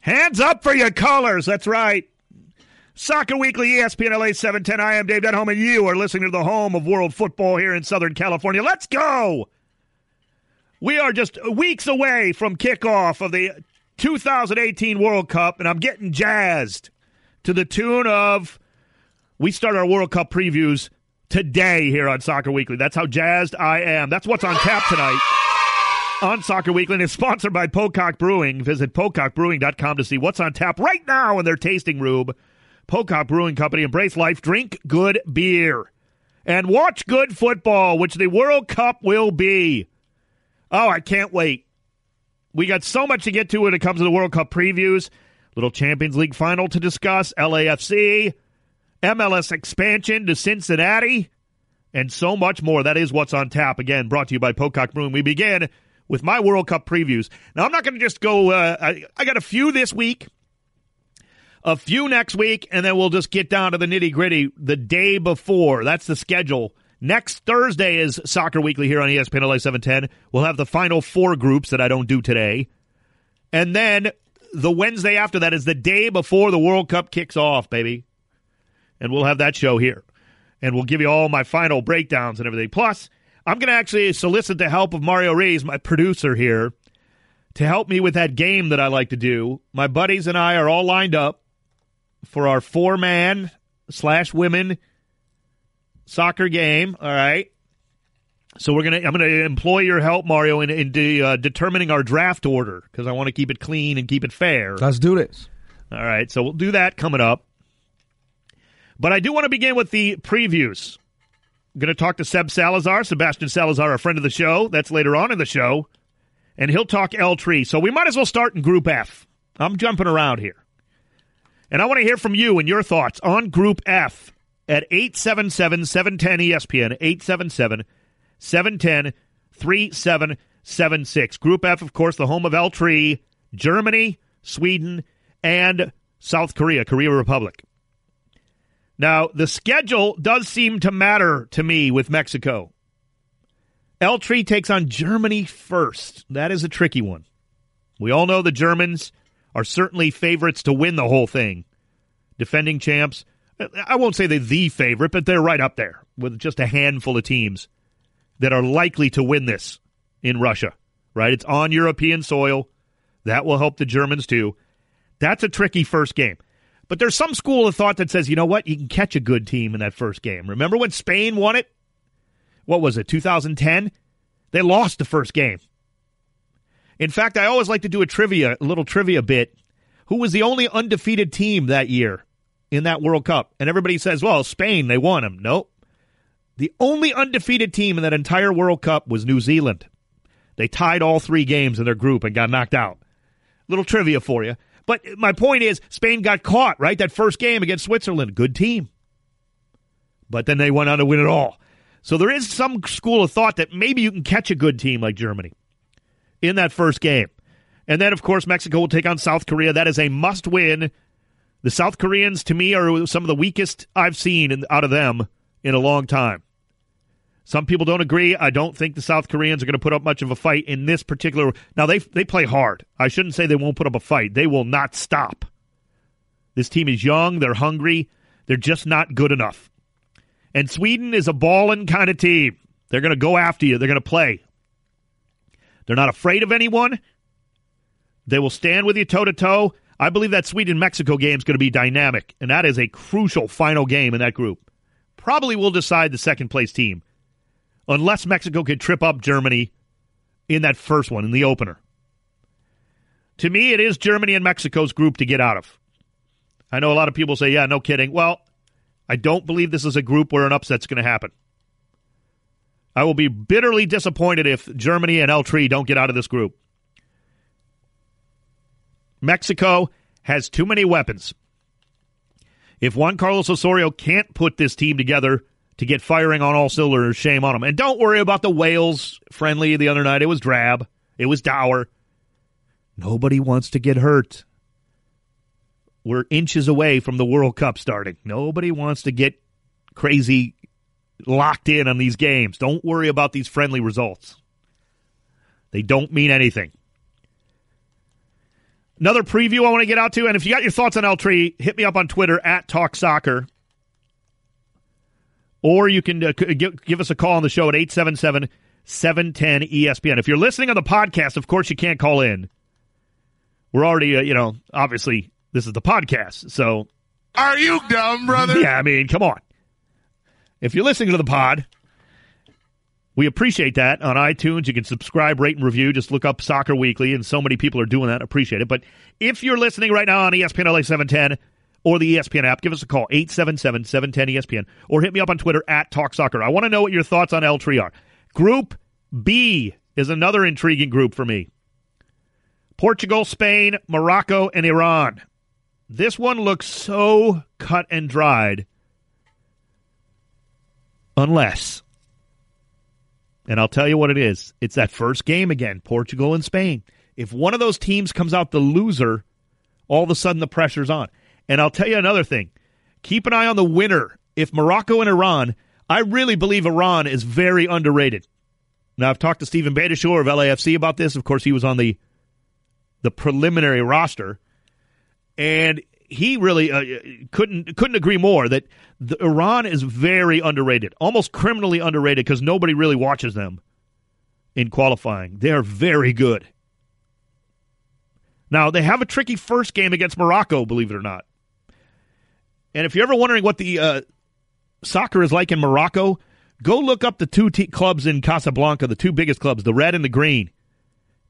Hands up for your colors. That's right. Soccer Weekly, ESPN LA 710. I am Dave Denholm, and you are listening to the home of world football here in Southern California. Let's go! We are just weeks away from kickoff of the 2018 World Cup, and I'm getting jazzed to the tune of we start our World Cup previews today here on Soccer Weekly. That's how jazzed I am. That's what's on tap tonight on Soccer Weekly is sponsored by Pocock Brewing. Visit pocockbrewing.com to see what's on tap right now in their tasting room. Pocock Brewing Company, embrace life, drink good beer, and watch good football, which the World Cup will be. Oh, I can't wait. We got so much to get to when it comes to the World Cup previews. Little Champions League final to discuss, LAFC, MLS expansion to Cincinnati, and so much more. That is what's on tap. Again, brought to you by Pocock Brewing. We begin with my World Cup previews. Now, I'm not going to just go, uh, I, I got a few this week, a few next week, and then we'll just get down to the nitty gritty the day before. That's the schedule. Next Thursday is Soccer Weekly here on ESPN LA 710. We'll have the final four groups that I don't do today. And then the Wednesday after that is the day before the World Cup kicks off, baby. And we'll have that show here. And we'll give you all my final breakdowns and everything. Plus, I'm going to actually solicit the help of Mario Reyes, my producer here, to help me with that game that I like to do. My buddies and I are all lined up for our four man slash women soccer game. All right. So we're gonna. I'm gonna employ your help, Mario, in, in de, uh, determining our draft order because I want to keep it clean and keep it fair. Let's do this. All right. So we'll do that coming up. But I do want to begin with the previews. Going to talk to Seb Salazar, Sebastian Salazar, a friend of the show. That's later on in the show. And he'll talk El Tri. So we might as well start in Group F. I'm jumping around here. And I want to hear from you and your thoughts on Group F at 877 710 ESPN, 877 710 3776. Group F, of course, the home of El Tri, Germany, Sweden, and South Korea, Korea Republic. Now, the schedule does seem to matter to me with Mexico. El Tri takes on Germany first. That is a tricky one. We all know the Germans are certainly favorites to win the whole thing. Defending champs. I won't say they're the favorite, but they're right up there with just a handful of teams that are likely to win this in Russia, right? It's on European soil. That will help the Germans too. That's a tricky first game. But there's some school of thought that says, you know what, you can catch a good team in that first game. Remember when Spain won it? What was it, 2010? They lost the first game. In fact, I always like to do a trivia, a little trivia bit. Who was the only undefeated team that year in that World Cup? And everybody says, well, Spain, they won them. Nope. The only undefeated team in that entire World Cup was New Zealand. They tied all three games in their group and got knocked out. Little trivia for you. But my point is, Spain got caught, right? That first game against Switzerland. Good team. But then they went on to win it all. So there is some school of thought that maybe you can catch a good team like Germany in that first game. And then, of course, Mexico will take on South Korea. That is a must win. The South Koreans, to me, are some of the weakest I've seen in, out of them in a long time. Some people don't agree. I don't think the South Koreans are going to put up much of a fight in this particular. Now they they play hard. I shouldn't say they won't put up a fight. They will not stop. This team is young. They're hungry. They're just not good enough. And Sweden is a balling kind of team. They're going to go after you. They're going to play. They're not afraid of anyone. They will stand with you toe to toe. I believe that Sweden Mexico game is going to be dynamic, and that is a crucial final game in that group. Probably will decide the second place team unless Mexico could trip up Germany in that first one, in the opener. To me, it is Germany and Mexico's group to get out of. I know a lot of people say, yeah, no kidding. Well, I don't believe this is a group where an upset's going to happen. I will be bitterly disappointed if Germany and El Tri don't get out of this group. Mexico has too many weapons. If Juan Carlos Osorio can't put this team together to get firing on all cylinders, shame on them. And don't worry about the Wales friendly the other night. It was drab, it was dour. Nobody wants to get hurt. We're inches away from the World Cup starting. Nobody wants to get crazy locked in on these games. Don't worry about these friendly results. They don't mean anything. Another preview I want to get out to, and if you got your thoughts on El Tri, hit me up on Twitter at Talk Soccer. Or you can uh, give, give us a call on the show at 877 710 ESPN. If you're listening on the podcast, of course, you can't call in. We're already, uh, you know, obviously, this is the podcast. So. Are you dumb, brother? Yeah, I mean, come on. If you're listening to the pod, we appreciate that on iTunes. You can subscribe, rate, and review. Just look up Soccer Weekly, and so many people are doing that. Appreciate it. But if you're listening right now on ESPN LA 710 or the ESPN app, give us a call, 877 710 ESPN, or hit me up on Twitter at Talk Soccer. I want to know what your thoughts on El Tri are. Group B is another intriguing group for me Portugal, Spain, Morocco, and Iran. This one looks so cut and dried. Unless and I'll tell you what it is. It's that first game again, Portugal and Spain. If one of those teams comes out the loser, all of a sudden the pressure's on. And I'll tell you another thing. Keep an eye on the winner. If Morocco and Iran, I really believe Iran is very underrated. Now I've talked to Stephen Beitashour of LAFC about this. Of course, he was on the the preliminary roster. And he really uh, couldn't couldn't agree more that the, Iran is very underrated, almost criminally underrated because nobody really watches them in qualifying. They're very good. Now they have a tricky first game against Morocco, believe it or not. And if you're ever wondering what the uh, soccer is like in Morocco, go look up the two t- clubs in Casablanca, the two biggest clubs, the red and the green,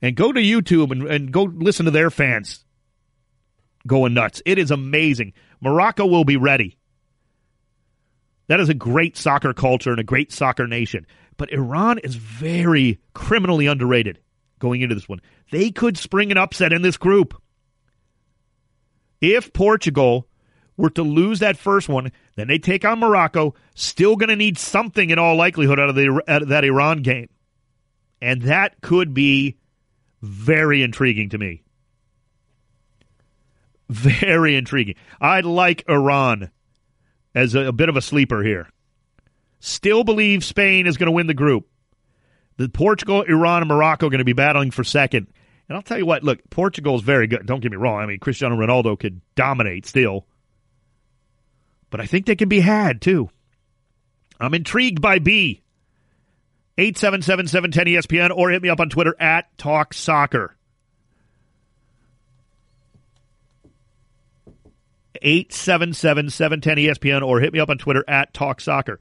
and go to YouTube and, and go listen to their fans going nuts. It is amazing. Morocco will be ready. That is a great soccer culture and a great soccer nation. But Iran is very criminally underrated going into this one. They could spring an upset in this group. If Portugal were to lose that first one, then they take on Morocco, still going to need something in all likelihood out of, the, out of that Iran game. And that could be very intriguing to me. Very intriguing. I like Iran as a, a bit of a sleeper here. Still believe Spain is going to win the group. The Portugal, Iran, and Morocco are going to be battling for second. And I'll tell you what, look, Portugal is very good. Don't get me wrong. I mean, Cristiano Ronaldo could dominate still. But I think they can be had, too. I'm intrigued by B. 877 710 ESPN or hit me up on Twitter at Talk Soccer. 877 710 ESPN or hit me up on Twitter at Talk Soccer.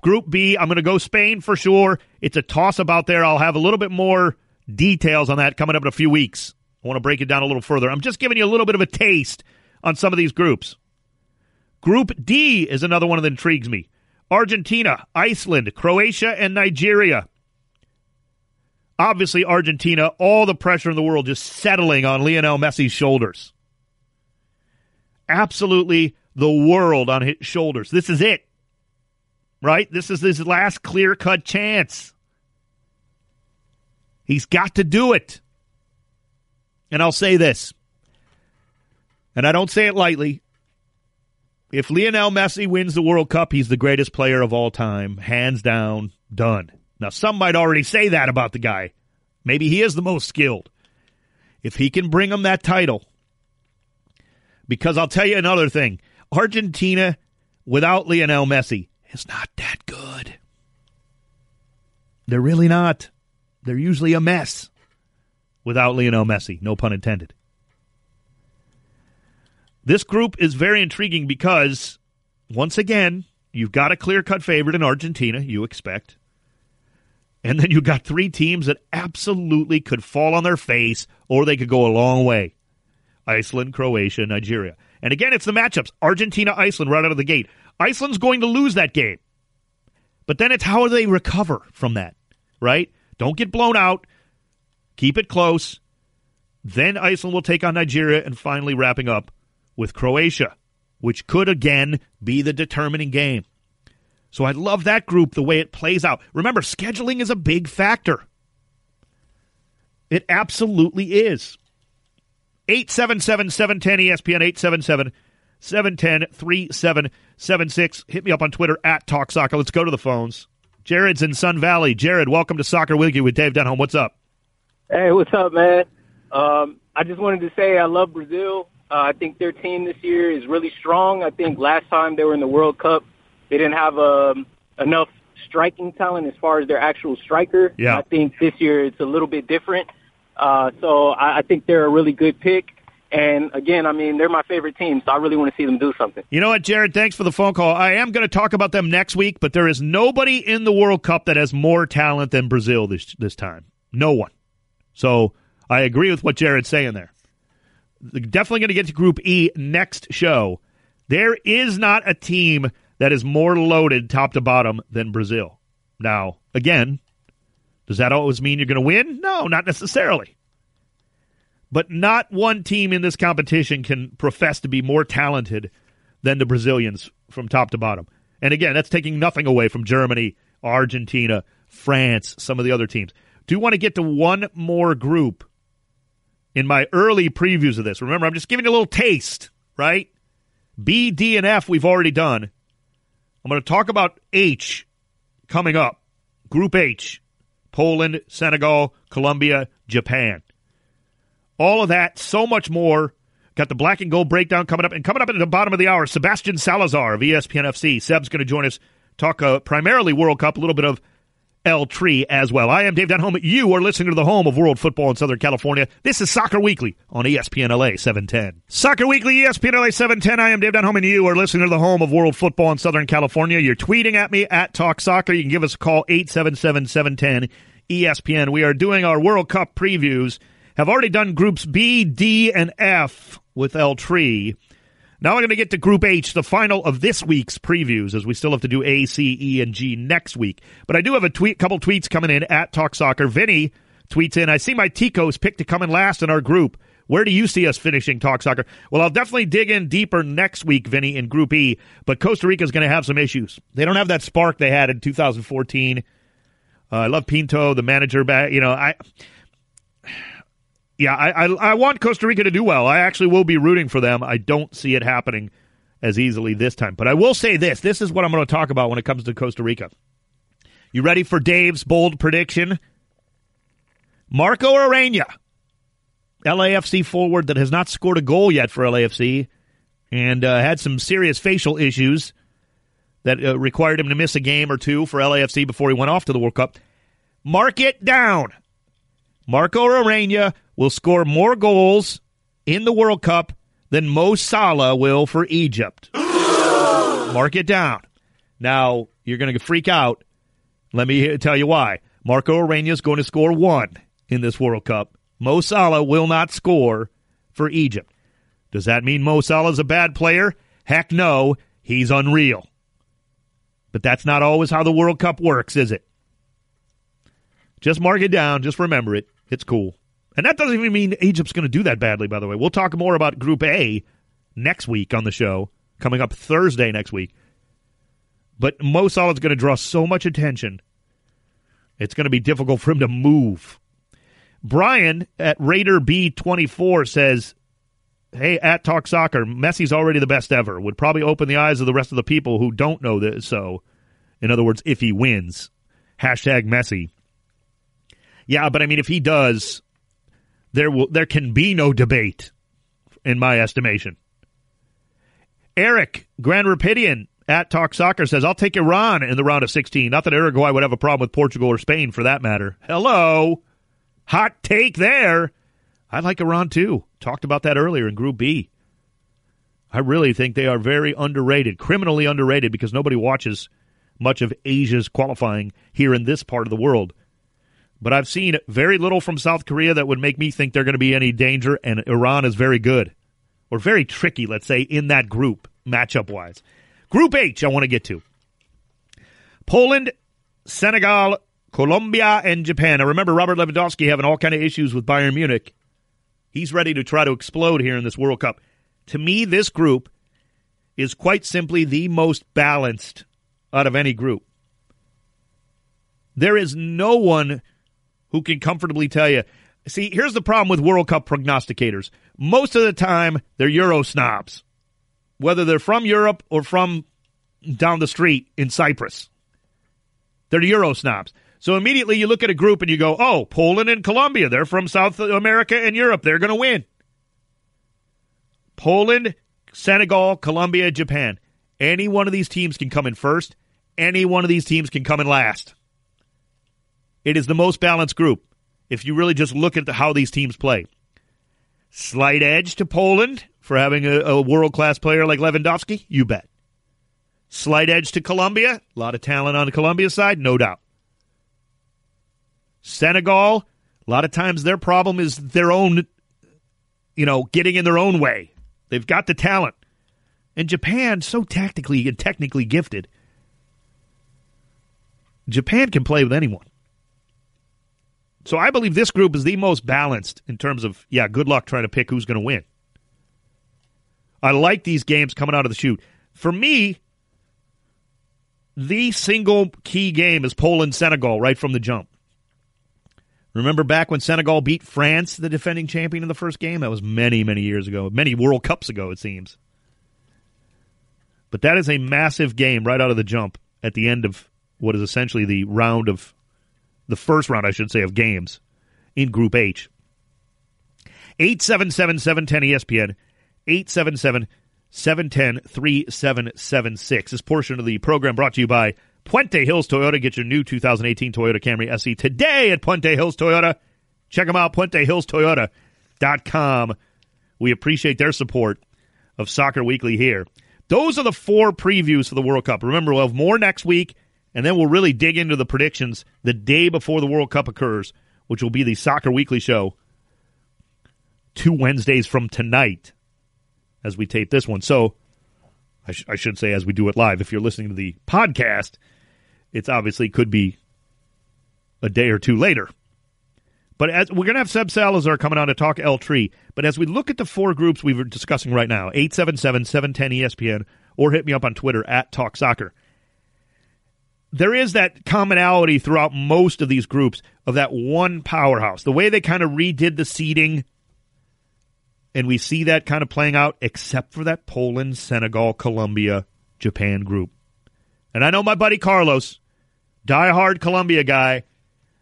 Group B, I'm going to go Spain for sure. It's a toss about there. I'll have a little bit more details on that coming up in a few weeks. I want to break it down a little further. I'm just giving you a little bit of a taste on some of these groups. Group D is another one that intrigues me Argentina, Iceland, Croatia, and Nigeria. Obviously, Argentina, all the pressure in the world just settling on Lionel Messi's shoulders absolutely the world on his shoulders. This is it. Right? This is his last clear cut chance. He's got to do it. And I'll say this, and I don't say it lightly. If Lionel Messi wins the World Cup, he's the greatest player of all time, hands down, done. Now, some might already say that about the guy. Maybe he is the most skilled. If he can bring him that title, because I'll tell you another thing Argentina without Lionel Messi is not that good. They're really not. They're usually a mess without Lionel Messi, no pun intended. This group is very intriguing because, once again, you've got a clear cut favorite in Argentina, you expect. And then you've got three teams that absolutely could fall on their face or they could go a long way. Iceland, Croatia, Nigeria. And again, it's the matchups Argentina, Iceland right out of the gate. Iceland's going to lose that game. But then it's how they recover from that, right? Don't get blown out. Keep it close. Then Iceland will take on Nigeria and finally wrapping up with Croatia, which could again be the determining game. So I love that group, the way it plays out. Remember, scheduling is a big factor. It absolutely is. 877 710 ESPN 877 710 3776. Hit me up on Twitter at Talk Soccer. Let's go to the phones. Jared's in Sun Valley. Jared, welcome to Soccer Weekly with Dave Denholm. What's up? Hey, what's up, man? Um, I just wanted to say I love Brazil. Uh, I think their team this year is really strong. I think last time they were in the World Cup, they didn't have um, enough striking talent as far as their actual striker. Yeah. I think this year it's a little bit different. Uh, so I, I think they're a really good pick. And again, I mean, they're my favorite team, so I really want to see them do something. You know what, Jared? Thanks for the phone call. I am going to talk about them next week, but there is nobody in the World Cup that has more talent than Brazil this this time. No one. So I agree with what Jared's saying there. Definitely going to get to Group E next show. There is not a team that is more loaded top to bottom than Brazil. Now, again, does that always mean you're going to win? No, not necessarily. But not one team in this competition can profess to be more talented than the Brazilians from top to bottom. And again, that's taking nothing away from Germany, Argentina, France, some of the other teams. Do you want to get to one more group in my early previews of this. Remember, I'm just giving you a little taste, right? B, D, and F we've already done. I'm going to talk about H coming up. Group H Poland, Senegal, Colombia, Japan. All of that, so much more. Got the black and gold breakdown coming up. And coming up at the bottom of the hour, Sebastian Salazar of ESPN FC. Seb's going to join us, talk uh, primarily World Cup, a little bit of El Tri as well. I am Dave Denholm. You are listening to the home of world football in Southern California. This is Soccer Weekly on ESPN LA 710. Soccer Weekly, ESPN LA 710. I am Dave Denholm, and you are listening to the home of world football in Southern California. You're tweeting at me at Talk Soccer. You can give us a call 877 710 ESPN. We are doing our World Cup previews. Have already done groups B, D, and F with El Tri. Now we're going to get to Group H, the final of this week's previews, as we still have to do A, C, E, and G next week. But I do have a tweet, couple tweets coming in at Talk Soccer. Vinny tweets in, I see my Ticos picked to come in last in our group. Where do you see us finishing Talk Soccer? Well, I'll definitely dig in deeper next week, Vinny, in Group E. But Costa Rica is going to have some issues. They don't have that spark they had in 2014. Uh, I love Pinto, the manager. Back, you know, I yeah, I, I, I want Costa Rica to do well. I actually will be rooting for them. I don't see it happening as easily this time. But I will say this: this is what I'm going to talk about when it comes to Costa Rica. You ready for Dave's bold prediction? Marco Ureña, LAFC forward that has not scored a goal yet for LAFC, and uh, had some serious facial issues that uh, required him to miss a game or two for LAFC before he went off to the World Cup. Mark it down. Marco Ureña will score more goals in the World Cup than Mo Salah will for Egypt. Mark it down. Now, you're going to freak out. Let me tell you why. Marco Ureña is going to score one in this World Cup. Mo Salah will not score for Egypt. Does that mean Mo Salah is a bad player? Heck no. He's unreal. But that's not always how the World Cup works, is it? Just mark it down. Just remember it. It's cool. And that doesn't even mean Egypt's going to do that badly, by the way. We'll talk more about Group A next week on the show, coming up Thursday next week. But Mo Salah's going to draw so much attention, it's going to be difficult for him to move. Brian at Raider B24 says, Hey, at Talk Soccer, Messi's already the best ever. Would probably open the eyes of the rest of the people who don't know this. So, in other words, if he wins, hashtag Messi. Yeah, but I mean, if he does, there will there can be no debate, in my estimation. Eric Grand Rapidian at Talk Soccer says, "I'll take Iran in the round of 16. Not that Uruguay would have a problem with Portugal or Spain, for that matter. Hello, hot take there. I like Iran too. Talked about that earlier in Group B. I really think they are very underrated, criminally underrated, because nobody watches much of Asia's qualifying here in this part of the world." But I've seen very little from South Korea that would make me think they're going to be any danger, and Iran is very good. Or very tricky, let's say, in that group, matchup wise. Group H, I want to get to Poland, Senegal, Colombia, and Japan. Now, remember, Robert Lewandowski having all kind of issues with Bayern Munich. He's ready to try to explode here in this World Cup. To me, this group is quite simply the most balanced out of any group. There is no one who can comfortably tell you. See, here's the problem with World Cup prognosticators. Most of the time, they're Euro snobs, whether they're from Europe or from down the street in Cyprus. They're Euro snobs. So immediately you look at a group and you go, oh, Poland and Colombia, they're from South America and Europe. They're going to win. Poland, Senegal, Colombia, Japan. Any one of these teams can come in first. Any one of these teams can come in last. It is the most balanced group if you really just look at the, how these teams play. Slight edge to Poland for having a, a world class player like Lewandowski? You bet. Slight edge to Colombia? A lot of talent on the Colombia side? No doubt. Senegal, a lot of times their problem is their own, you know, getting in their own way. They've got the talent. And Japan, so tactically and technically gifted. Japan can play with anyone. So I believe this group is the most balanced in terms of, yeah, good luck trying to pick who's going to win. I like these games coming out of the shoot. For me, the single key game is Poland Senegal right from the jump. Remember back when Senegal beat France, the defending champion in the first game? That was many, many years ago. Many World Cups ago, it seems. But that is a massive game right out of the jump at the end of what is essentially the round of the first round, I should say, of games in Group H. 877 710 ESPN, 877 710 3776. This portion of the program brought to you by Puente Hills Toyota. Get your new 2018 Toyota Camry SE today at Puente Hills Toyota. Check them out, PuenteHillsToyota.com. We appreciate their support of Soccer Weekly here. Those are the four previews for the World Cup. Remember, we'll have more next week, and then we'll really dig into the predictions the day before the World Cup occurs, which will be the Soccer Weekly show two Wednesdays from tonight as we tape this one. So I, sh- I should say as we do it live. If you're listening to the podcast, it's obviously could be a day or two later. But as we're going to have Seb Salazar coming on to talk El Tri. But as we look at the four groups we were discussing right now, 877 710 ESPN, or hit me up on Twitter at Talk Soccer. There is that commonality throughout most of these groups of that one powerhouse. The way they kind of redid the seeding, and we see that kind of playing out, except for that Poland, Senegal, Colombia, Japan group. And I know my buddy Carlos, diehard Colombia guy,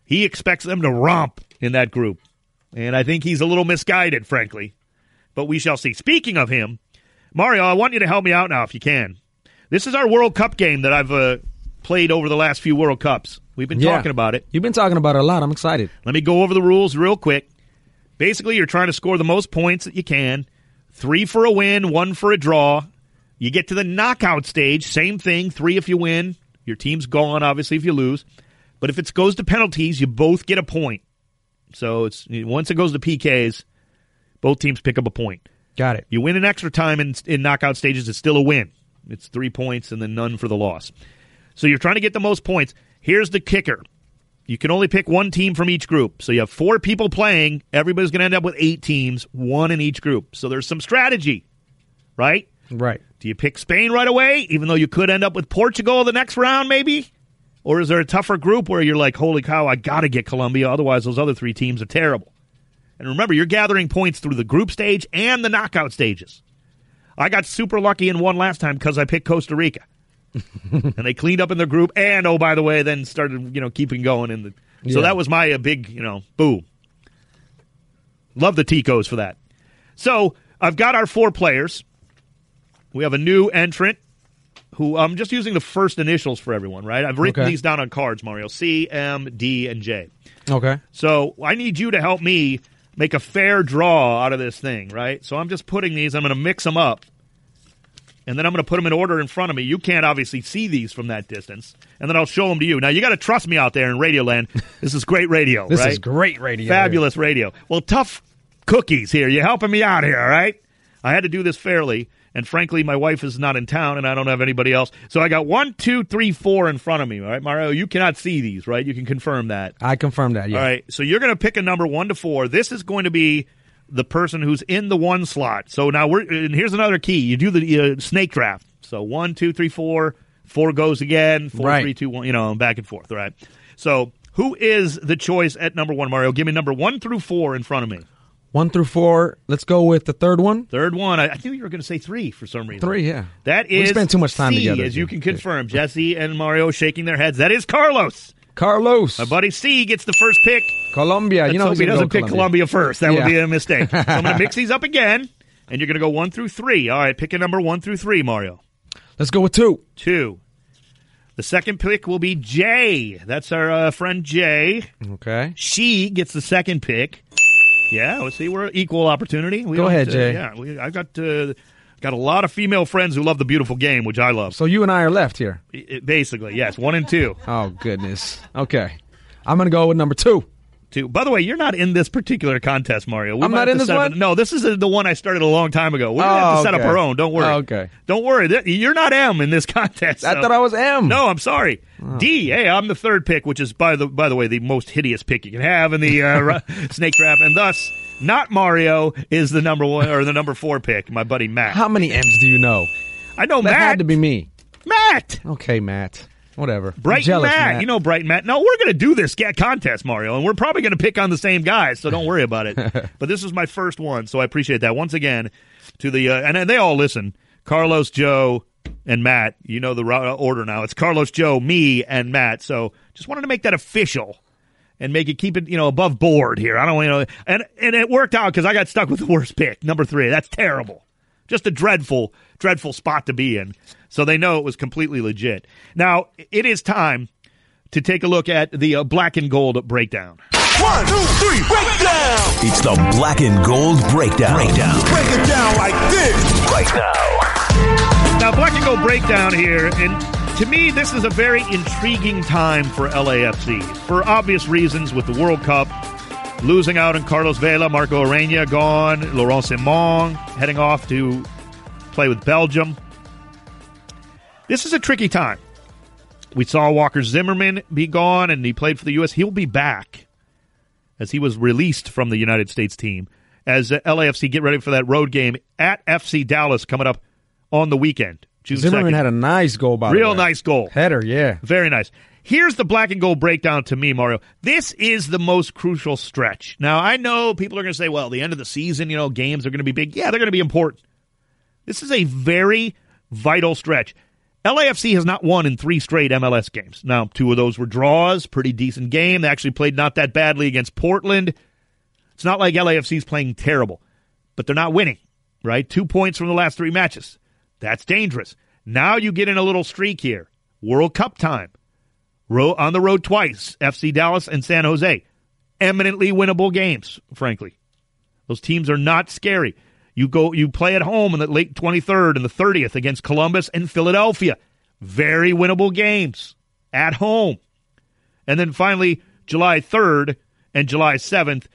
he expects them to romp in that group. And I think he's a little misguided, frankly. But we shall see. Speaking of him, Mario, I want you to help me out now if you can. This is our World Cup game that I've uh, played over the last few World Cups. We've been Yeah. talking about it. You've been talking about it a lot. I'm excited. Let me go over the rules real quick. Basically, you're trying to score the most points that you can. Three for a win, one for a draw. You get to the knockout stage, same thing. Three if you win. Your team's gone, obviously, if you lose. But if it goes to penalties, you both get a point. So it's once it goes to PKs, both teams pick up a point. Got it. You win in extra time in, in knockout stages, it's still a win. It's three points and then none for the loss. So you're trying to get the most points. Here's the kicker. You can only pick one team from each group. So you have four people playing. Everybody's going to end up with eight teams, one in each group. So there's some strategy, right? Right. Do you pick Spain right away, even though you could end up with Portugal the next round, maybe? Or is there a tougher group where you're like, holy cow, I got to get Colombia, otherwise those other three teams are terrible? And remember, you're gathering points through the group stage and the knockout stages. I got super lucky and won last time because I picked Costa Rica. and they cleaned up in their group and, oh, by the way, then started, you know, keeping going. in the So Yeah. that was my uh, big, you know, boom. Love the Ticos for that. So I've got our four players. We have a new entrant who I'm just using the first initials for everyone, right? I've written Okay. these down on cards, Mario. C, M, D, and J. Okay. So I need you to help me make a fair draw out of this thing, right? So I'm just putting these, I'm going to mix them up, and then I'm going to put them in order in front of me. You can't obviously see these from that distance, and then I'll show them to you. Now you got to trust me out there in Radioland. This is great radio, This right? is great radio. Fabulous radio. Well, tough cookies here. You helping me out here, all right? I had to do this fairly, and frankly, my wife is not in town, and I don't have anybody else. So I got one, two, three, four in front of me. All right, Mario, you cannot see these, right? You can confirm that. I confirm that. Yeah. All right, so you're going to pick a number one to four. This is going to be the person who's in the one slot. So now we're and here's another key. You do the uh, snake draft. So one, two, three, four. Four goes again. Four, Right. three, two, one. You know, back and forth. Right. So who is the choice at number one, Mario? Give me number one through four in front of me. One through four. Let's go with the third one. Third one. I, I knew you were going to say three for some reason. Three. Yeah. That is. We is spent too much time C, together. as you can confirm. Jesse and Mario shaking their heads. That is Carlos. Carlos. My buddy C gets the first pick. Colombia. Let's you know hope he doesn't go pick Colombia first. That would be a mistake. So I'm going to mix these up again, and you're going to go one through three. All right, pick a number one through three, Mario. Let's go with two. Two. The second pick will be Jay. That's our uh, friend Jay. Okay. She gets the second pick. Yeah, let's see. We're equal opportunity. We Go ahead, uh, Jay. Yeah, we, I got uh, got a lot of female friends who love the beautiful game, which I love. So you and I are left here. I- Basically, yes, one and two. Oh goodness. Okay. I'm gonna go with number two. Two. By the way, you're not in this particular contest, Mario. We I'm might not have in to this set up- one? No, this is the one I started a long time ago. We're gonna Oh, have to set up okay. our own. Don't worry. Oh, okay. Don't worry. Th- You're not M in this contest. I so- thought I was M. No, I'm sorry. Oh. D. Hey, I'm the third pick, which is by the by the way the most hideous pick you can have in the uh, ru- snake draft, and thus not Mario is the number one or the number four pick. My buddy Matt. How many M's do you know? I know That Matt. had to be me. Matt. Okay, Matt. Whatever. Bright jealous, Matt. You know Bright Matt. No, we're going to do this contest, Mario, and we're probably going to pick on the same guys, so don't worry about it. but this is my first one, so I appreciate that. Once again, to the uh, and they all listen. Carlos, Joe, and Matt. You know the order now. It's Carlos, Joe, me, and Matt. So just wanted to make that official and make it keep it you know above board here. I don't you know, and and it worked out because I got stuck with the worst pick, number three. That's terrible. Just a dreadful, dreadful spot to be in. So they know it was completely legit. Now it is time to take a look at the uh, black and gold breakdown. One, two, three, break down. It's the Black and Gold Breakdown. Breakdown. Break it down like this. Right now. Now, black and gold breakdown here, and to me, this is a very intriguing time for LAFC for obvious reasons with the World Cup. Losing out on Carlos Vela, Marco Ureña gone, Laurent Ciman heading off to play with Belgium. This is a tricky time. We saw Walker Zimmerman be gone, and he played for the U.S. He'll be back as he was released from the United States team. As LAFC get ready for that road game at FC Dallas coming up on the weekend. June Zimmerman 2nd. had a nice goal by the real nice goal. header. Yeah. Very nice. Here's the black and gold breakdown to me, Mario. This is the most crucial stretch. Now, I know people are going to say, well, the end of the season, you know, games are going to be big. Yeah, they're going to be important. This is a very vital stretch. LAFC has not won in three straight MLS games. Now, two of those were draws, pretty decent game. They actually played not that badly against Portland. It's not like LAFC is playing terrible, but they're not winning, right? Two points from the last three matches. That's dangerous. Now you get in a little streak here. World Cup time. Ro- on the road twice, FC Dallas and San Jose. Eminently winnable games, frankly. Those teams are not scary. You go you play at home in the late 23rd and the 30th against Columbus and Philadelphia. Very winnable games at home. And then finally July 3rd and July 7th.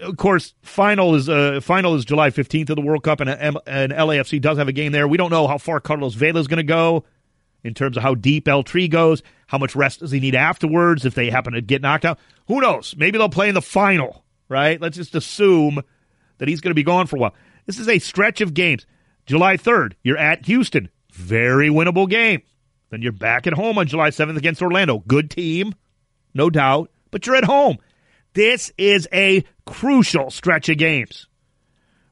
Of course, final is uh, final is July 15th of the World Cup and, and LAFC does have a game there. We don't know how far Carlos Vela is going to go in terms of how deep El Tri goes, how much rest does he need afterwards if they happen to get knocked out. Who knows? Maybe they'll play in the final, right? Let's just assume that he's going to be gone for a while. This is a stretch of games. July 3rd, you're at Houston. Very winnable game. Then you're back at home on July 7th against Orlando. Good team, no doubt, but you're at home. This is a crucial stretch of games.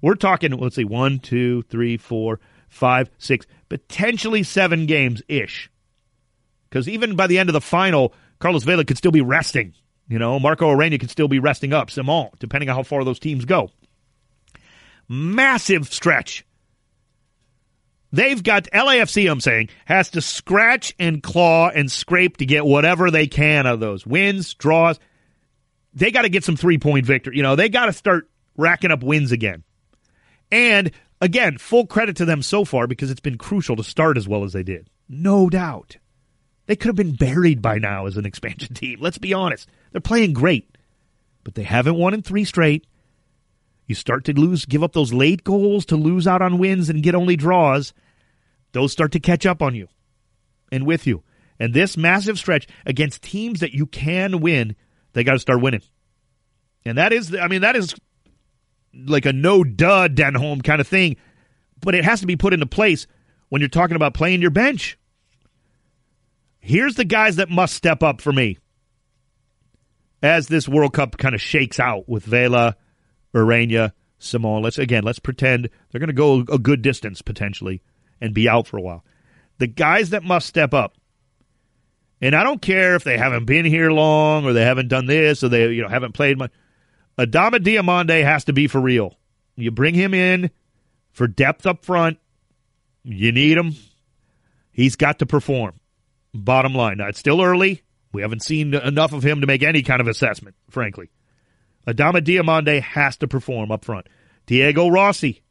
We're talking, let's see, one, two, three, four, five, six, potentially seven games ish. Because even by the end of the final, Carlos Vela could still be resting. You know, Marco Ureña could still be resting up, Ciman, depending on how far those teams go. Massive stretch. They've got LAFC, I'm saying, has to scratch and claw and scrape to get whatever they can out of those wins, draws. They got to get some three point victory. You know, they got to start racking up wins again. And again, full credit to them so far because it's been crucial to start as well as they did. No doubt. They could have been buried by now as an expansion team. Let's be honest. They're playing great, but they haven't won in three straight. You start to lose, give up those late goals to lose out on wins and get only draws. Those start to catch up on you and with you. And this massive stretch against teams that you can win, they got to start winning. And that is, I mean, that is like a no duh Denholm kind of thing, but it has to be put into place when you're talking about playing your bench. Here's the guys that must step up for me as this World Cup kind of shakes out with Vela, Ureña, Ciman. Let's again, let's pretend they're going to go a good distance potentially and be out for a while. The guys that must step up And I don't care if they haven't been here long or they haven't done this or they you know haven't played much. Adama Diomande has to be for real. You bring him in for depth up front. You need him. He's got to perform. Bottom line. Now, it's still early. We haven't seen enough of him to make any kind of assessment, frankly. Adama Diomande has to perform up front. Diego Rossi.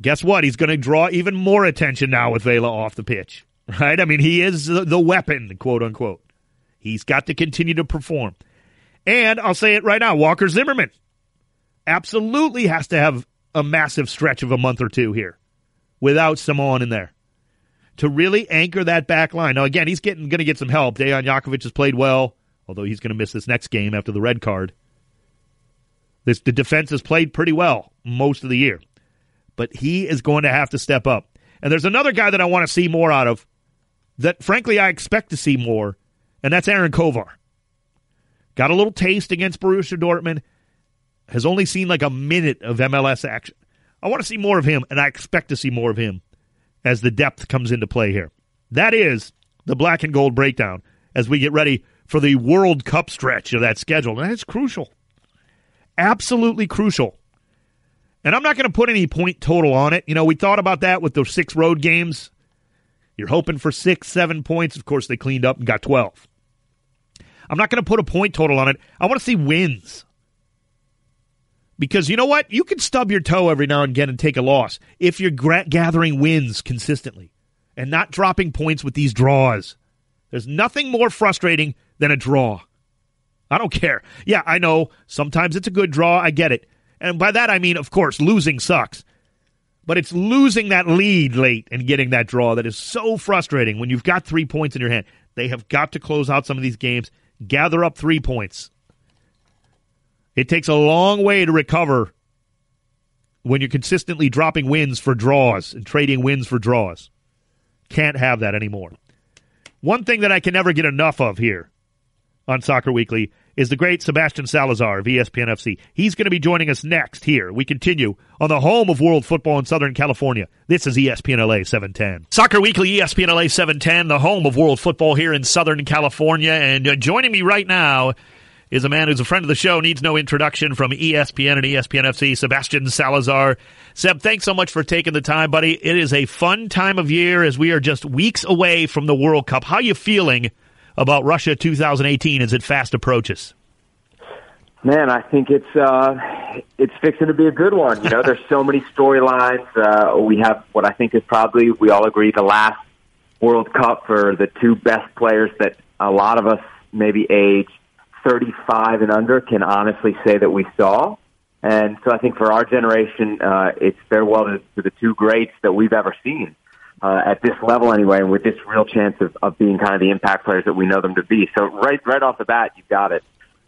Guess what? He's going to draw even more attention now with Vela off the pitch, right? I mean, he is the weapon, quote unquote. He's got to continue to perform. And I'll say it right now Walker Zimmerman absolutely has to have a massive stretch of a month or two here without Ciman in there to really anchor that back line. Now, again, he's getting going to get some help. Dejan Jakovic has played well, although he's going to miss this next game after the red card. This the defense has played pretty well most of the year, but he is going to have to step up. And there's another guy that I want to see more out of. That frankly I expect to see more, and that's Aaron Kovar. Got a little taste against Borussia Dortmund. Has only seen like a minute of MLS action. I want to see more of him, and I expect to see more of him as the depth comes into play here. That is the black and gold breakdown as we get ready for the World Cup stretch of that schedule. And that's crucial. Absolutely crucial. And I'm not going to put any point total on it. You know, we thought about that with those six road games. You're hoping for six, seven points. Of course, they cleaned up and got 12. I'm not going to put a point total on it. I want to see wins. Because you know what? You can stub your toe every now and again and take a loss if you're gra- gathering wins consistently and not dropping points with these draws. There's nothing more frustrating than a draw. I don't care. Yeah, I know sometimes it's a good draw. I get it. And by that I mean, of course, losing sucks. But it's losing that lead late and getting that draw that is so frustrating when you've got three points in your hand. They have got to close out some of these games, gather up three points. It takes a long way to recover when you're consistently dropping wins for draws and trading wins for draws. Can't have that anymore. One thing that I can never get enough of here on Soccer Weekly is the great Sebastian Salazar of ESPN FC. He's going to be joining us next here. We continue on the home of world football in Southern California. This is ESPN LA 710. Soccer Weekly, ESPN LA 710, the home of world football here in Southern California. And uh, joining me right now is a man who's a friend of the show, needs no introduction from ESPN and ESPN FC, Sebastian Salazar. Seb, thanks so much for taking the time, buddy. It is a fun time of year as we are just weeks away from the World Cup. How are you feeling about Russia 2018 as it fast approaches? Man, I think it's uh, it's fixing to be a good one. You know, there's so many storylines. Uh, we have what I think is probably we all agree the last World Cup for the two best players that a lot of us maybe age 35 and under can honestly say that we saw. And so I think for our generation, uh, it's farewell to, to the two greats that we've ever seen. Uh, at this level anyway, and with this real chance of, of being kind of the impact players that we know them to be. So right, right off the bat, you've got it.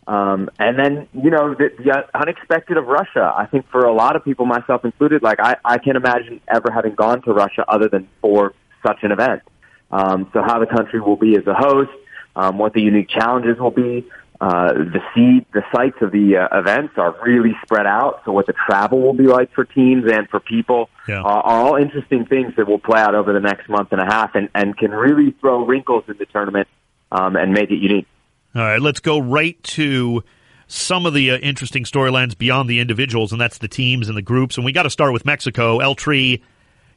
Um, and then, you know, the, the unexpected of Russia. I think for a lot of people, myself included, like I, I can't imagine ever having gone to Russia other than for such an event. Um, so how the country will be as a host, um, what the unique challenges will be, uh, the seed, the sites of the uh, events are really spread out. So what the travel will be like for teams and for people yeah. uh, are all interesting things that will play out over the next month and a half, and, and can really throw wrinkles in the tournament um, and make it unique. All right, let's go right to some of the uh, interesting storylines beyond the individuals, and that's the teams and the groups. And we got to start with Mexico, El Tri,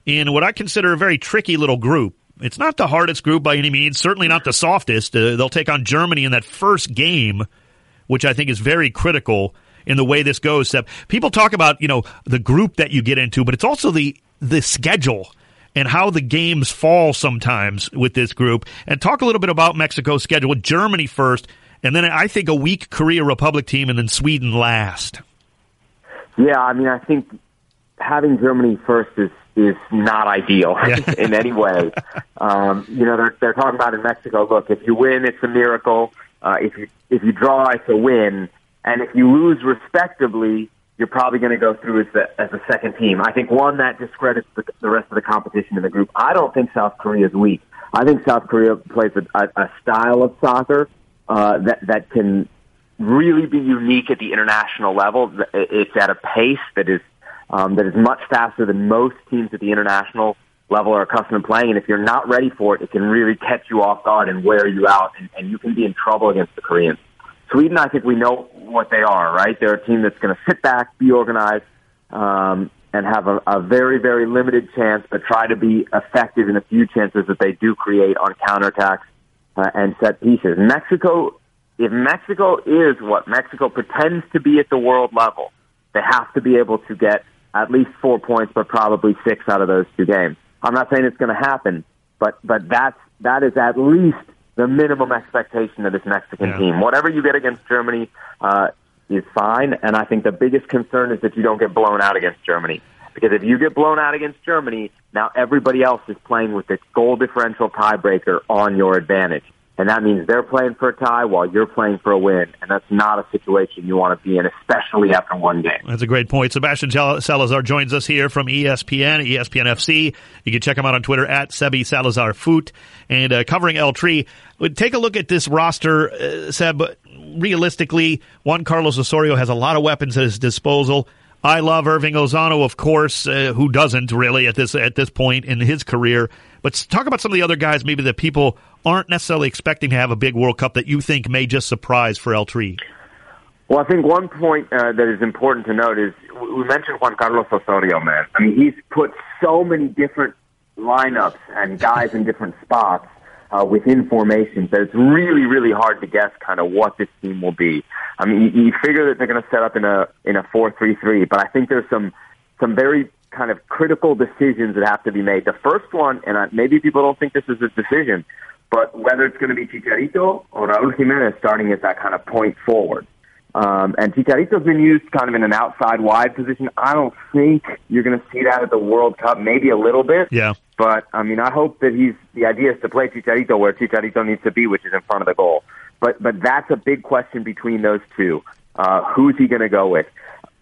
in what I consider a very tricky little group. It's not the hardest group by any means, certainly not the softest. Uh, they'll take on Germany in that first game, which I think is very critical in the way this goes. People talk about, you know, the group that you get into, but it's also the the schedule and how the games fall sometimes with this group. And talk a little bit about Mexico's schedule with Germany first, and then I think a weak Korea Republic team, and then Sweden last. Yeah, I mean, I think having Germany first is is not ideal yeah. in any way. Um, you know, they're they're talking about in Mexico. Look, if you win, it's a miracle. Uh, if you if you draw, it's a win, and if you lose respectably, you're probably going to go through as the as a second team. I think one that discredits the, the rest of the competition in the group. I don't think South Korea is weak. I think South Korea plays a, a, a style of soccer uh, that that can really be unique at the international level. It's at a pace that is um, that is much faster than most teams at the international level are accustomed to playing. And if you're not ready for it, it can really catch you off guard and wear you out, and, and you can be in trouble against the Koreans. Sweden, I think we know what they are, right? They're a team that's going to sit back, be organized, um, and have a, a very, very limited chance, but try to be effective in the few chances that they do create on counterattacks uh, and set pieces. Mexico, if Mexico is what Mexico pretends to be at the world level, they have to be able to get at least four points, but probably six out of those two games. I'm not saying it's going to happen, but but that's that is at least the minimum expectation of this Mexican Yeah. team. Whatever you get against Germany uh, is fine, and I think the biggest concern is that you don't get blown out against Germany. Because if you get blown out against Germany, now everybody else is playing with this goal differential tiebreaker on your advantage. And that means they're playing for a tie while you're playing for a win. And that's not a situation you want to be in, especially after one game. That's a great point. Sebastian Salazar joins us here from ESPN, ESPN FC. You can check him out on Twitter at Sebi Salazar Foot and uh, covering El Tri. Take a look at this roster, uh, Seb. Realistically, Juan Carlos Osorio has a lot of weapons at his disposal. I love Hirving Lozano, of course. Uh, who doesn't really at this at this point in his career? But talk about some of the other guys, maybe that people aren't necessarily expecting to have a big World Cup that you think may just surprise for El Tri. Well, I think one point uh, that is important to note is we mentioned Juan Carlos Osorio, man. I mean, he's put so many different lineups and guys in different spots uh, within formations that it's really, really hard to guess kind of what this team will be. I mean, you, you figure that they're going to set up in a in a four three three, but I think there's some some very kind of critical decisions that have to be made. The first one, and I, maybe people don't think this is a decision, but whether it's going to be Chicharito or Raúl Jimenez starting at that kind of point forward. Um, and Chicharito's been used kind of in an outside wide position. I don't think you're going to see that at the World Cup. Maybe a little bit. Yeah. But I mean, I hope that he's the idea is to play Chicharito where Chicharito needs to be, which is in front of the goal. But but that's a big question between those two. Uh, who's he going to go with?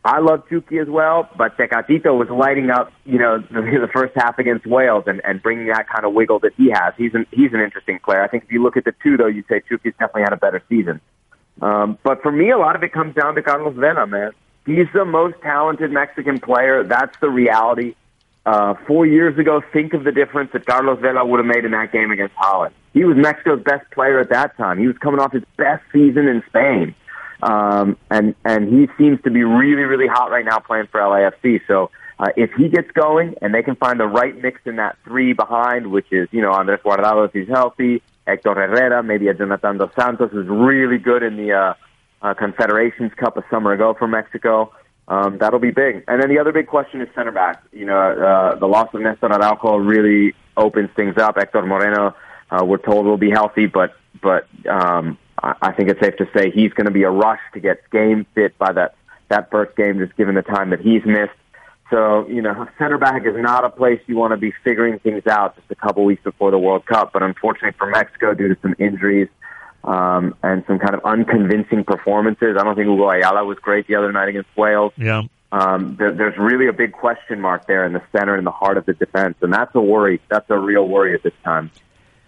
I love Chucky as well, but Tecatito was lighting up, you know, the, the first half against Wales and, and bringing that kind of wiggle that he has. He's an he's an interesting player. I think if you look at the two, though, you'd say Chucky's definitely had a better season. Um, but for me, a lot of it comes down to Carlos Vela, man. He's the most talented Mexican player. That's the reality. Uh, four years ago, think of the difference that Carlos Vela would have made in that game against Holland. He was Mexico's best player at that time. He was coming off his best season in Spain. Um, and, and he seems to be really, really hot right now playing for LAFC. So, uh, if he gets going and they can find the right mix in that three behind, which is, you know, Andres Guardado if he's healthy, Hector Herrera, maybe a Jonathan Dos Santos who's really good in the, uh, uh, Confederations Cup a summer ago for Mexico. Um, that'll be big. And then the other big question is center back. You know, uh, the loss of Nestor Araujo really opens things up. Hector Moreno, uh, we're told will be healthy, but, but, um, I think it's safe to say he's going to be a rush to get game fit by that, that first game, just given the time that he's missed. So, you know, center back is not a place you want to be figuring things out just a couple weeks before the World Cup. But unfortunately for Mexico, due to some injuries um, and some kind of unconvincing performances, I don't think Hugo Ayala was great the other night against Wales. Yeah. Um, there, there's really a big question mark there in the center and the heart of the defense, and that's a worry. That's a real worry at this time.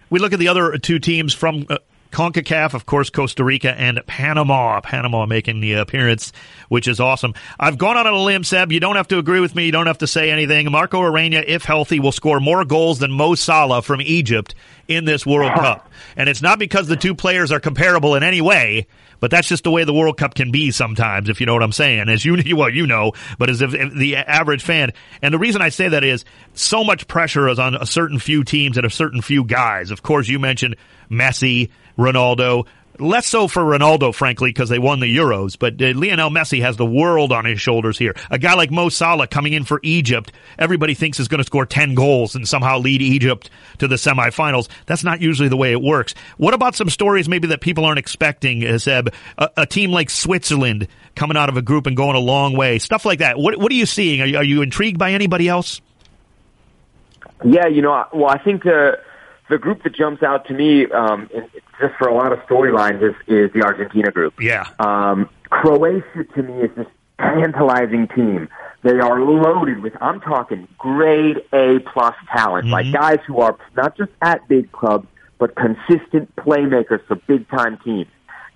We look at the other two teams from uh, CONCACAF, of course, Costa Rica and Panama. Panama making the appearance, which is awesome. I've gone out on a limb, Seb. You don't have to agree with me. You don't have to say anything. Marco Ureña, if healthy, will score more goals than Mo Salah from Egypt in this World Cup. And it's not because the two players are comparable in any way, but that's just the way the World Cup can be sometimes, if you know what I'm saying. As you, well, you know, but as if, the average fan. And the reason I say that is so much pressure is on a certain few teams and a certain few guys. Of course, you mentioned Messi, Ronaldo. Less so for Ronaldo, frankly, because they won the Euros. But uh, Lionel Messi has the world on his shoulders here. A guy like Mo Salah coming in for Egypt, everybody thinks is going to score 10 goals and somehow lead Egypt to the semifinals. That's not usually the way it works. What about some stories maybe that people aren't expecting, uh, Seb? A, a team like Switzerland coming out of a group and going a long way. Stuff like that. What, what are you seeing? Are you, are you intrigued by anybody else? Yeah, you know, well, I think the the group that jumps out to me, um, in- just for a lot of storylines, is is the Argentina group. Yeah. Um, Croatia to me is this tantalizing team. They are loaded with, I'm talking grade A plus talent, like guys who are not just at big clubs, but consistent playmakers for big time teams.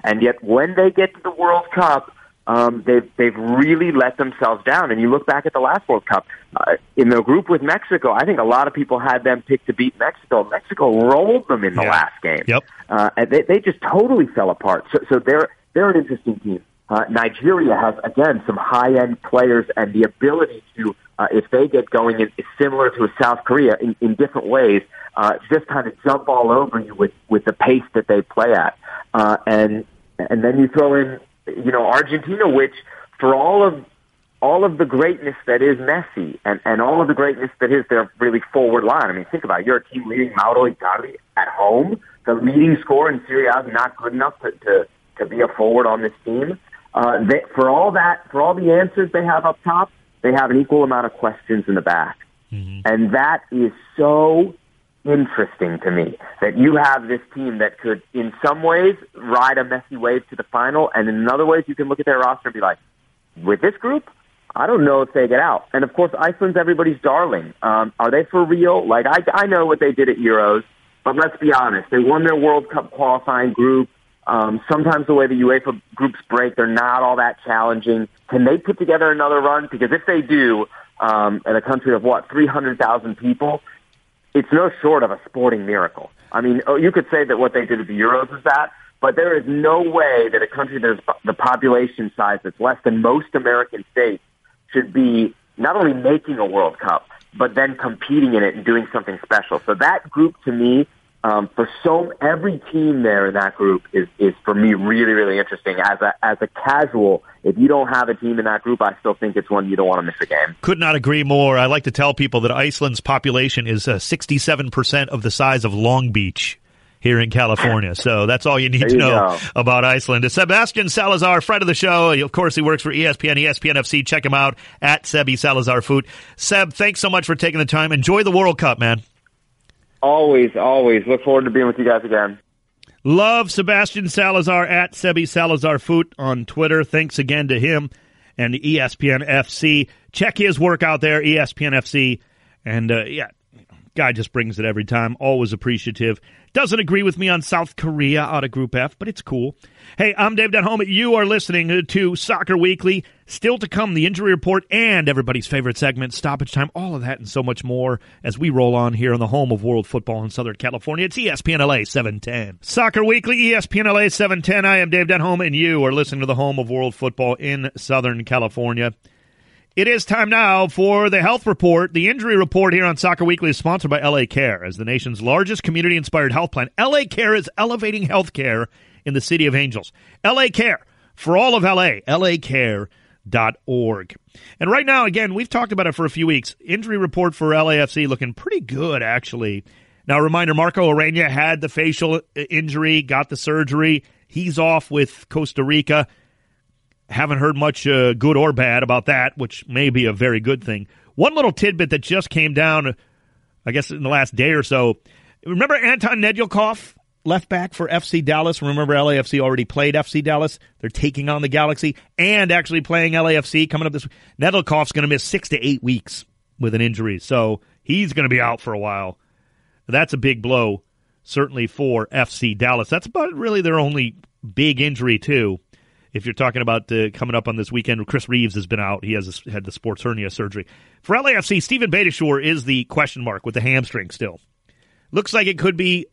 And yet when they get to the World Cup, um, they've they've really let themselves down. And you look back at the last World Cup uh, in the group with Mexico. I think a lot of people had them picked to beat Mexico. Mexico rolled them in the Yeah. last game. Yep. Uh, and they they just totally fell apart. So so they're they're an interesting team. Uh, Nigeria has again some high end players and the ability to, uh, if they get going, in, is similar to a South Korea in, in different ways. Uh, just kind of jump all over you with with the pace that they play at, uh, and and then you throw in, you know, Argentina, which for all of all of the greatness that is Messi and, and all of the greatness that is their really forward line. I mean, think about it. You're a team leading Mauro Icardi at home. The leading scorer in Serie A is not good enough to, to, to be a forward on this team. Uh, they, for all that, for all the answers they have up top, they have an equal amount of questions in the back. And that is so interesting to me that you have this team that could, in some ways, ride a Messi wave to the final, and in other ways, you can look at their roster and be like, with this group, I don't know if they get out. And of course, Iceland's everybody's darling. Um, are they for real? Like I, I know what they did at Euros, but let's be honest. They won their World Cup qualifying group. Um, sometimes the way the UEFA groups break, they're not all that challenging. Can they put together another run? Because if they do, um, in a country of what three hundred thousand people, it's no short of a sporting miracle. I mean, oh, you could say that what they did at the Euros is that, but there is no way that a country that is the population size that's less than most American states should be not only making a World Cup, but then competing in it and doing something special. So that group to me, um, for so every team there in that group is is for me really really interesting. As a as a casual, if you don't have a team in that group, I still think it's one you don't want to miss a game. Could not agree more. I like to tell people that Iceland's population is uh, 67% of the size of Long Beach here in California. So that's all you need There to you know go. about Iceland. It's Sebastian Salazar, friend of the show. Of course, he works for ESPN, ESPN FC. Check him out at Sebi Salazar Food. Seb, thanks so much for taking the time. Enjoy the World Cup, man. Always, always look forward to being with you guys again. Love Sebastian Salazar at Sebi Salazar Foot on Twitter. Thanks again to him and ESPN FC. Check his work out there, ESPN FC. And uh, yeah, guy just brings it every time. Always appreciative. Doesn't agree with me on South Korea out of Group F, but it's cool. Hey, I'm Dave Denholm. You are listening to Soccer Weekly. Still to come, the injury report and everybody's favorite segment, stoppage time, all of that and so much more as we roll on here on the home of world football in Southern California. It's ESPN LA 710. Soccer Weekly, ESPN LA 710. I am Dave Denholm, and you are listening to the home of world football in Southern California. It is time now for the health report. The injury report here on Soccer Weekly is sponsored by LA Care. As the nation's largest community inspired health plan, LA Care is elevating health care in the city of Angels. LA Care for all of LA, lacare.org. And right now, again, we've talked about it for a few weeks. Injury report for LAFC looking pretty good, actually. Now, reminder Marco Ureña had the facial injury, got the surgery. He's off with Costa Rica haven't heard much uh, good or bad about that, which may be a very good thing. One little tidbit that just came down, I guess, in the last day or so. Remember Anton Nedyalkov, left back for FC Dallas? Remember LAFC already played FC Dallas? They're taking on the Galaxy and actually playing LAFC coming up this week. Nedyalkov's going to miss six to eight weeks with an injury, so he's going to be out for a while. That's a big blow, certainly for FC Dallas. That's about really their only big injury, too if you're talking about uh, coming up on this weekend, Chris Reeves has been out. He has had the sports hernia surgery. For LAFC, Steven Beitashour is the question mark with the hamstring still. Looks like it could be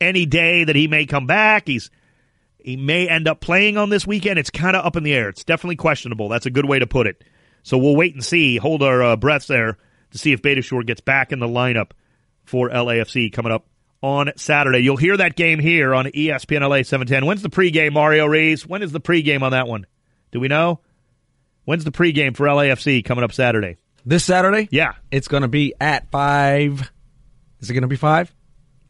any day that he may come back. He's he may end up playing on this weekend. It's kind of up in the air. It's definitely questionable. That's a good way to put it. So we'll wait and see. Hold our uh, breaths there to see if Betashore gets back in the lineup for LAFC coming up on Saturday. You'll hear that game here on ESPN LA 710. When's the pregame, Mario Reeves? When is the pregame on that one? Do we know? When's the pregame for LAFC coming up Saturday? This Saturday? Yeah. It's going to be at 5. Is it going to be 5?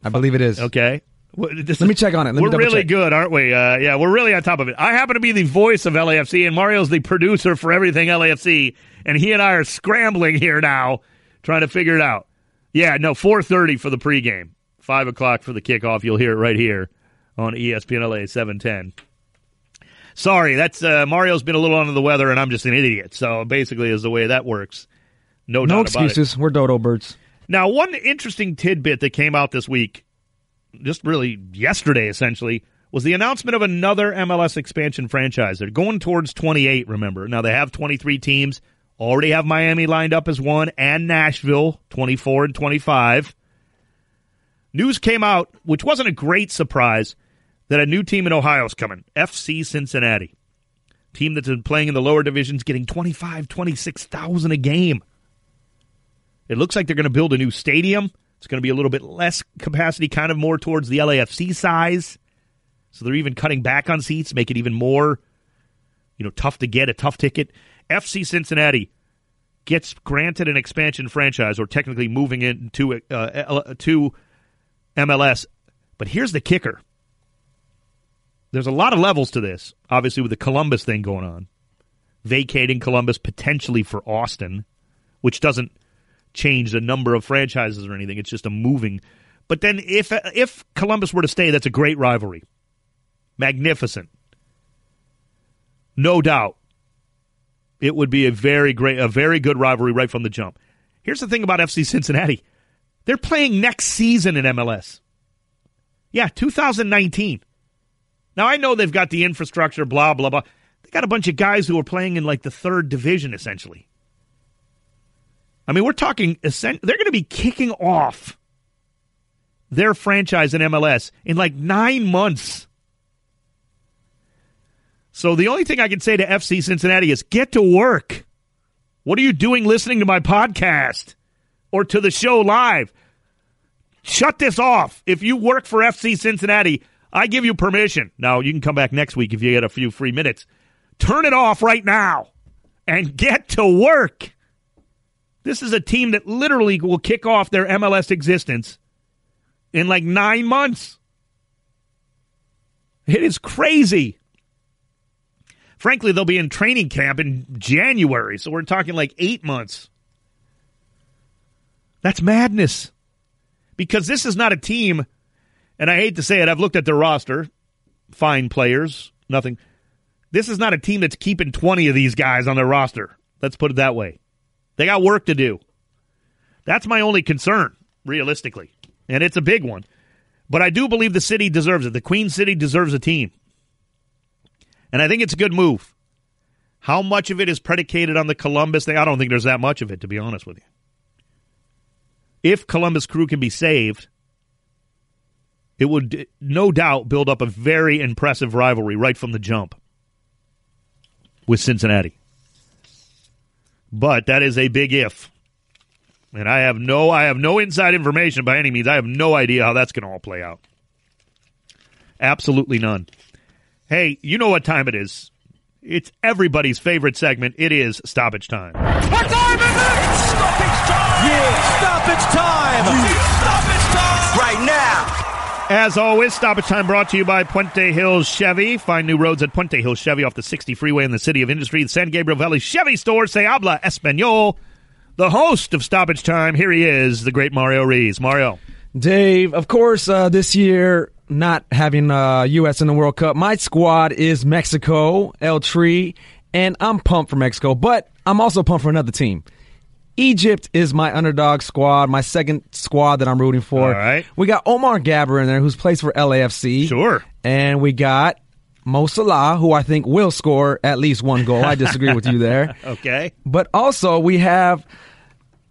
I believe it is. Okay. Well, Let me check on it. Let we're really check. good, aren't we? Uh, yeah, we're really on top of it. I happen to be the voice of LAFC, and Mario's the producer for everything LAFC, and he and I are scrambling here now, trying to figure it out. Yeah, no, four thirty for the pregame, five o'clock for the kickoff. You'll hear it right here on ESPN LA seven ten. Sorry, that's uh, Mario's been a little under the weather, and I'm just an idiot. So basically, is the way that works. No, No doubt about it. excuses. We're dodo birds. Now, one interesting tidbit that came out this week, just really yesterday, essentially, was the announcement of another MLS expansion franchise. They're going towards 28, remember. Now, they have 23 teams, already have Miami lined up as one, and Nashville, 24 and 25. News came out, which wasn't a great surprise, that a new team in Ohio is coming FC Cincinnati. Team that's been playing in the lower divisions, getting 25, 26,000 a game. It looks like they're going to build a new stadium. It's going to be a little bit less capacity, kind of more towards the LAFC size. So they're even cutting back on seats, make it even more, you know, tough to get a tough ticket. FC Cincinnati gets granted an expansion franchise, or technically moving into uh, to MLS. But here's the kicker: there's a lot of levels to this. Obviously, with the Columbus thing going on, vacating Columbus potentially for Austin, which doesn't change the number of franchises or anything. It's just a moving. But then if if Columbus were to stay, that's a great rivalry. Magnificent. No doubt. It would be a very great a very good rivalry right from the jump. Here's the thing about FC Cincinnati. They're playing next season in MLS. Yeah, 2019. Now I know they've got the infrastructure blah blah blah. They got a bunch of guys who are playing in like the third division essentially. I mean, we're talking, they're going to be kicking off their franchise in MLS in like nine months. So the only thing I can say to FC Cincinnati is get to work. What are you doing listening to my podcast or to the show live? Shut this off. If you work for FC Cincinnati, I give you permission. Now, you can come back next week if you get a few free minutes. Turn it off right now and get to work. This is a team that literally will kick off their MLS existence in like nine months. It is crazy. Frankly, they'll be in training camp in January, so we're talking like eight months. That's madness. Because this is not a team, and I hate to say it, I've looked at their roster. Fine players, nothing. This is not a team that's keeping 20 of these guys on their roster. Let's put it that way. They got work to do. That's my only concern, realistically. And it's a big one. But I do believe the city deserves it. The Queen City deserves a team. And I think it's a good move. How much of it is predicated on the Columbus thing? I don't think there's that much of it, to be honest with you. If Columbus Crew can be saved, it would no doubt build up a very impressive rivalry right from the jump with Cincinnati. But that is a big if. And I have no I have no inside information by any means. I have no idea how that's going to all play out. Absolutely none. Hey, you know what time it is. It's everybody's favorite segment. It is stoppage time. Time is it? Stoppage time! Yeah, stoppage time! Stoppage time! Right now! As always, stoppage time brought to you by Puente Hills Chevy. Find new roads at Puente Hills Chevy off the 60 freeway in the city of industry. The San Gabriel Valley Chevy store. Se habla español. The host of Stoppage Time, here he is, the great Mario Rees. Mario. Dave, of course, uh, this year, not having uh, U.S. in the World Cup, my squad is Mexico, El Tri, and I'm pumped for Mexico, but I'm also pumped for another team. Egypt is my underdog squad, my second squad that I'm rooting for. All right. We got Omar Gaber in there, who's plays for LAFC. Sure. And we got Mo Salah, who I think will score at least one goal. I disagree with you there. Okay. But also, we have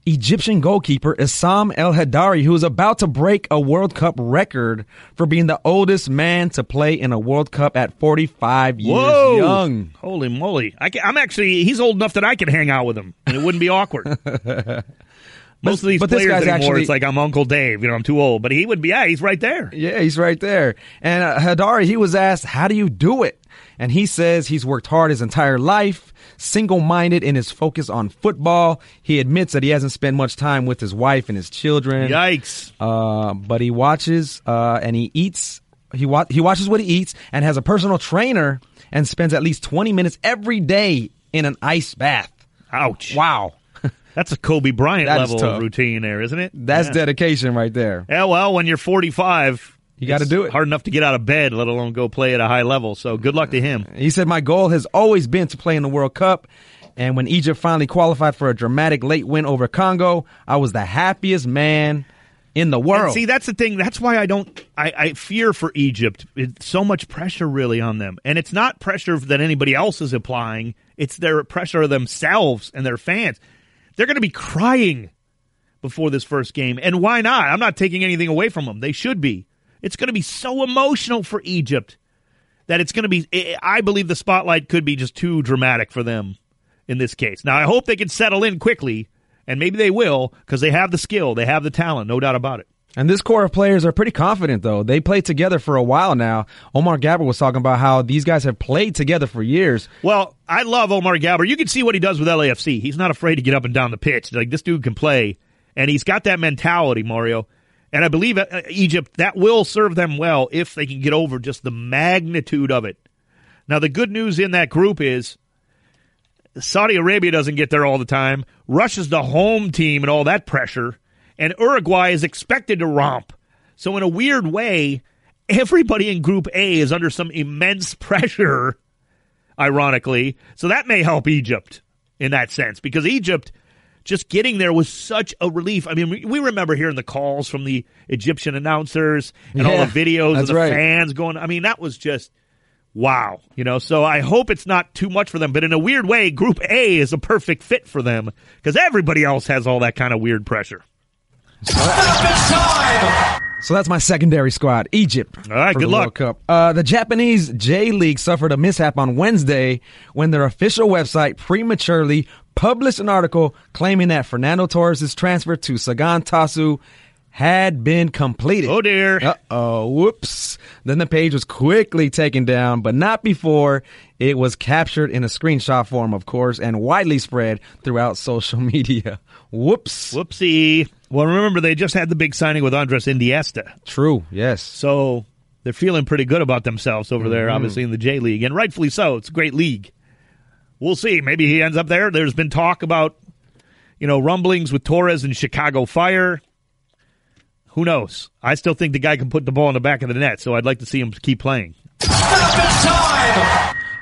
Egyptian goalkeeper Essam El Hadary, who is about to break a World Cup record for being the oldest man to play in a World Cup at 45 years Whoa. young. Holy moly. I am actually, he's old enough that I can hang out with him and it wouldn't be awkward. Most of these but players anymore, actually- it's like I'm Uncle Dave. You know, I'm too old. But he would be, yeah, he's right there. Yeah, he's right there. And uh, Hadari, he was asked, How do you do it? And he says he's worked hard his entire life, single minded in his focus on football. He admits that he hasn't spent much time with his wife and his children. Yikes. Uh, but he watches uh, and he eats. He wa- he watches what he eats and has a personal trainer and spends at least twenty minutes every day in an ice bath. Ouch. Wow, That's a Kobe Bryant That level routine there, isn't it? that's yeah. dedication right there. Yeah, well, when you're 45, You gotta do it. Hard enough to get out of bed, let alone go play at a high level. So good luck to him. He said, "My goal has always been to play in the World Cup." And when Egypt finally qualified for a dramatic late win over Congo, I was the happiest man in the And world. see, that's the thing. That's why I don't. I, I fear for Egypt. It's so much pressure really on them, and it's not pressure that anybody else is applying. It's their pressure of themselves and their fans. They're going to be crying before this first game, and why not? I'm not taking anything away from them. They should be. It's going to be so emotional for Egypt that it's going to be. I believe the spotlight could be just too dramatic for them in this case. Now, I hope they can settle in quickly, and maybe they will because they have the skill, they have the talent, no doubt about it. And this core of players are pretty confident, though. They played together for a while now. Omar Gaber was talking about how these guys have played together for years. Well, I love Omar Gaber. You can see what he does with LAFC. He's not afraid to get up and down the pitch. Like this dude can play, and he's got that mentality, Mario. And I believe uh, Egypt that will serve them well if they can get over just the magnitude of it. Now, the good news in that group is Saudi Arabia doesn't get there all the time. Russia's the home team and all that pressure, and Uruguay is expected to romp. So, in a weird way, everybody in Group A is under some immense pressure ironically. So that may help Egypt in that sense because Egypt just getting there was such a relief. I mean, we, we remember hearing the calls from the Egyptian announcers and all the videos of the right. fans going. I mean, that was just wow, you know. So I hope it's not too much for them, but in a weird way, Group A is a perfect fit for them because everybody else has all that kind of weird pressure. So that's my secondary squad, Egypt. All right, for good the luck. World Cup. Uh, the Japanese J League suffered a mishap on Wednesday when their official website prematurely published an article claiming that Fernando Torres' transfer to Sagan Tosu had been completed. Oh dear. Uh oh, whoops. Then the page was quickly taken down, but not before it was captured in a screenshot form, of course, and widely spread throughout social media. Whoops. Whoopsie. Well, remember they just had the big signing with Andres Iniesta. True, yes. So they're feeling pretty good about themselves over there, Mm-hmm. obviously, in the J League, and rightfully so. It's a great league. We'll see. Maybe he ends up there. There's been talk about, you know, rumblings with Torres and Chicago Fire. Who knows? I still think the guy can put the ball in the back of the net, so I'd like to see him keep playing.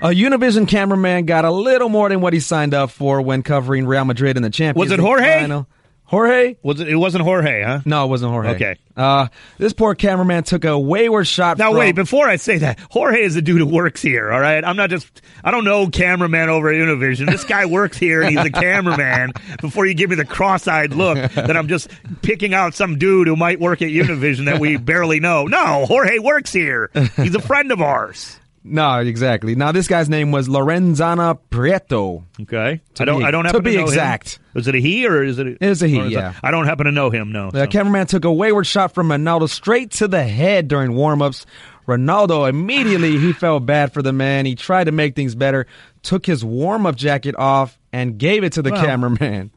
A Univision cameraman got a little more than what he signed up for when covering Real Madrid in the Champions Was it League Jorge? final. Jorge? Was it? It wasn't Jorge, huh? No, it wasn't Jorge. Okay. Uh, this poor cameraman took a wayward shot. Now from, wait, before I say that, Jorge is the dude who works here. All right, I'm not just I don't know cameraman over at Univision. This guy works here and he's a cameraman. Before you give me the cross-eyed look that I'm just picking out some dude who might work at Univision that we barely know. No, Jorge works here. He's a friend of ours. No, exactly. Now this guy's name was Lorenzana Prieto. Okay, To I don't be- I don't to happen be to know him. exact. Was it a he or is it? A, It was a he, is yeah. I don't happen to know him. No. The so. cameraman took a wayward shot from Ronaldo straight to the head during warm-ups. Ronaldo immediately he felt bad for the man. He tried to make things better, took his warm-up jacket off, and gave it to the Well, cameraman.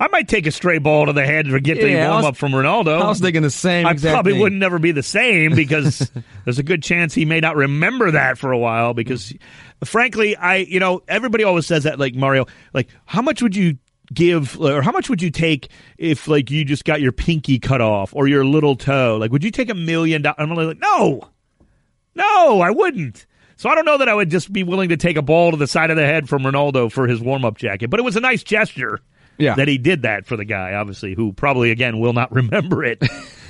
I might take a stray ball to the head to get the Yeah, warm was- up from Ronaldo. I was thinking the same I probably thing. wouldn't never be the same because there's a good chance he may not remember that for a while. Because, frankly, I you know everybody always says that like Mario, like how much would you give or how much would you take if like you just got your pinky cut off or your little toe? Like, would you take a million dollars? I'm like, no, no, I wouldn't. So I don't know that I would just be willing to take a ball to the side of the head from Ronaldo for his warm up jacket, but it was a nice gesture Yeah. that he did that for the guy, obviously, who probably again will not remember it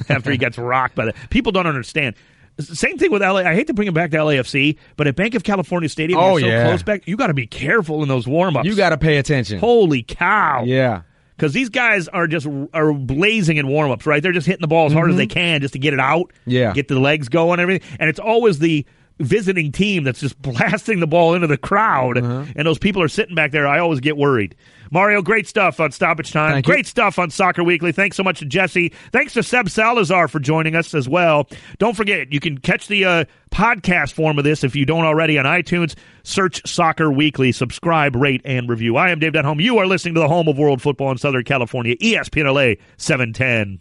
after he gets rocked by the people don't understand. Same thing with LA. I hate to bring it back to LAFC, but at Bank of California Stadium, Oh, so yeah. close back, you got to be careful in those warm ups. You got to pay attention. holy cow, Yeah. because these guys are just are blazing in warm ups, right? They're just hitting the ball as hard as they can just to get it out, Mm-hmm. Yeah. get the legs going, and everything. And it's always the visiting team that's just blasting the ball into the crowd, Uh-huh. and those people are sitting back there. I always get worried. Mario, great stuff on Stoppage Time. Thank you. great stuff on Soccer Weekly. Thanks so much to Jesse. Thanks to Seb Salazar for joining us as well. Don't forget, you can catch the uh, podcast form of this if you don't already on iTunes. Search Soccer Weekly, subscribe, rate, and review. I am Dave Denholm. You are listening to the home of world football in Southern California, ESPN LA 710.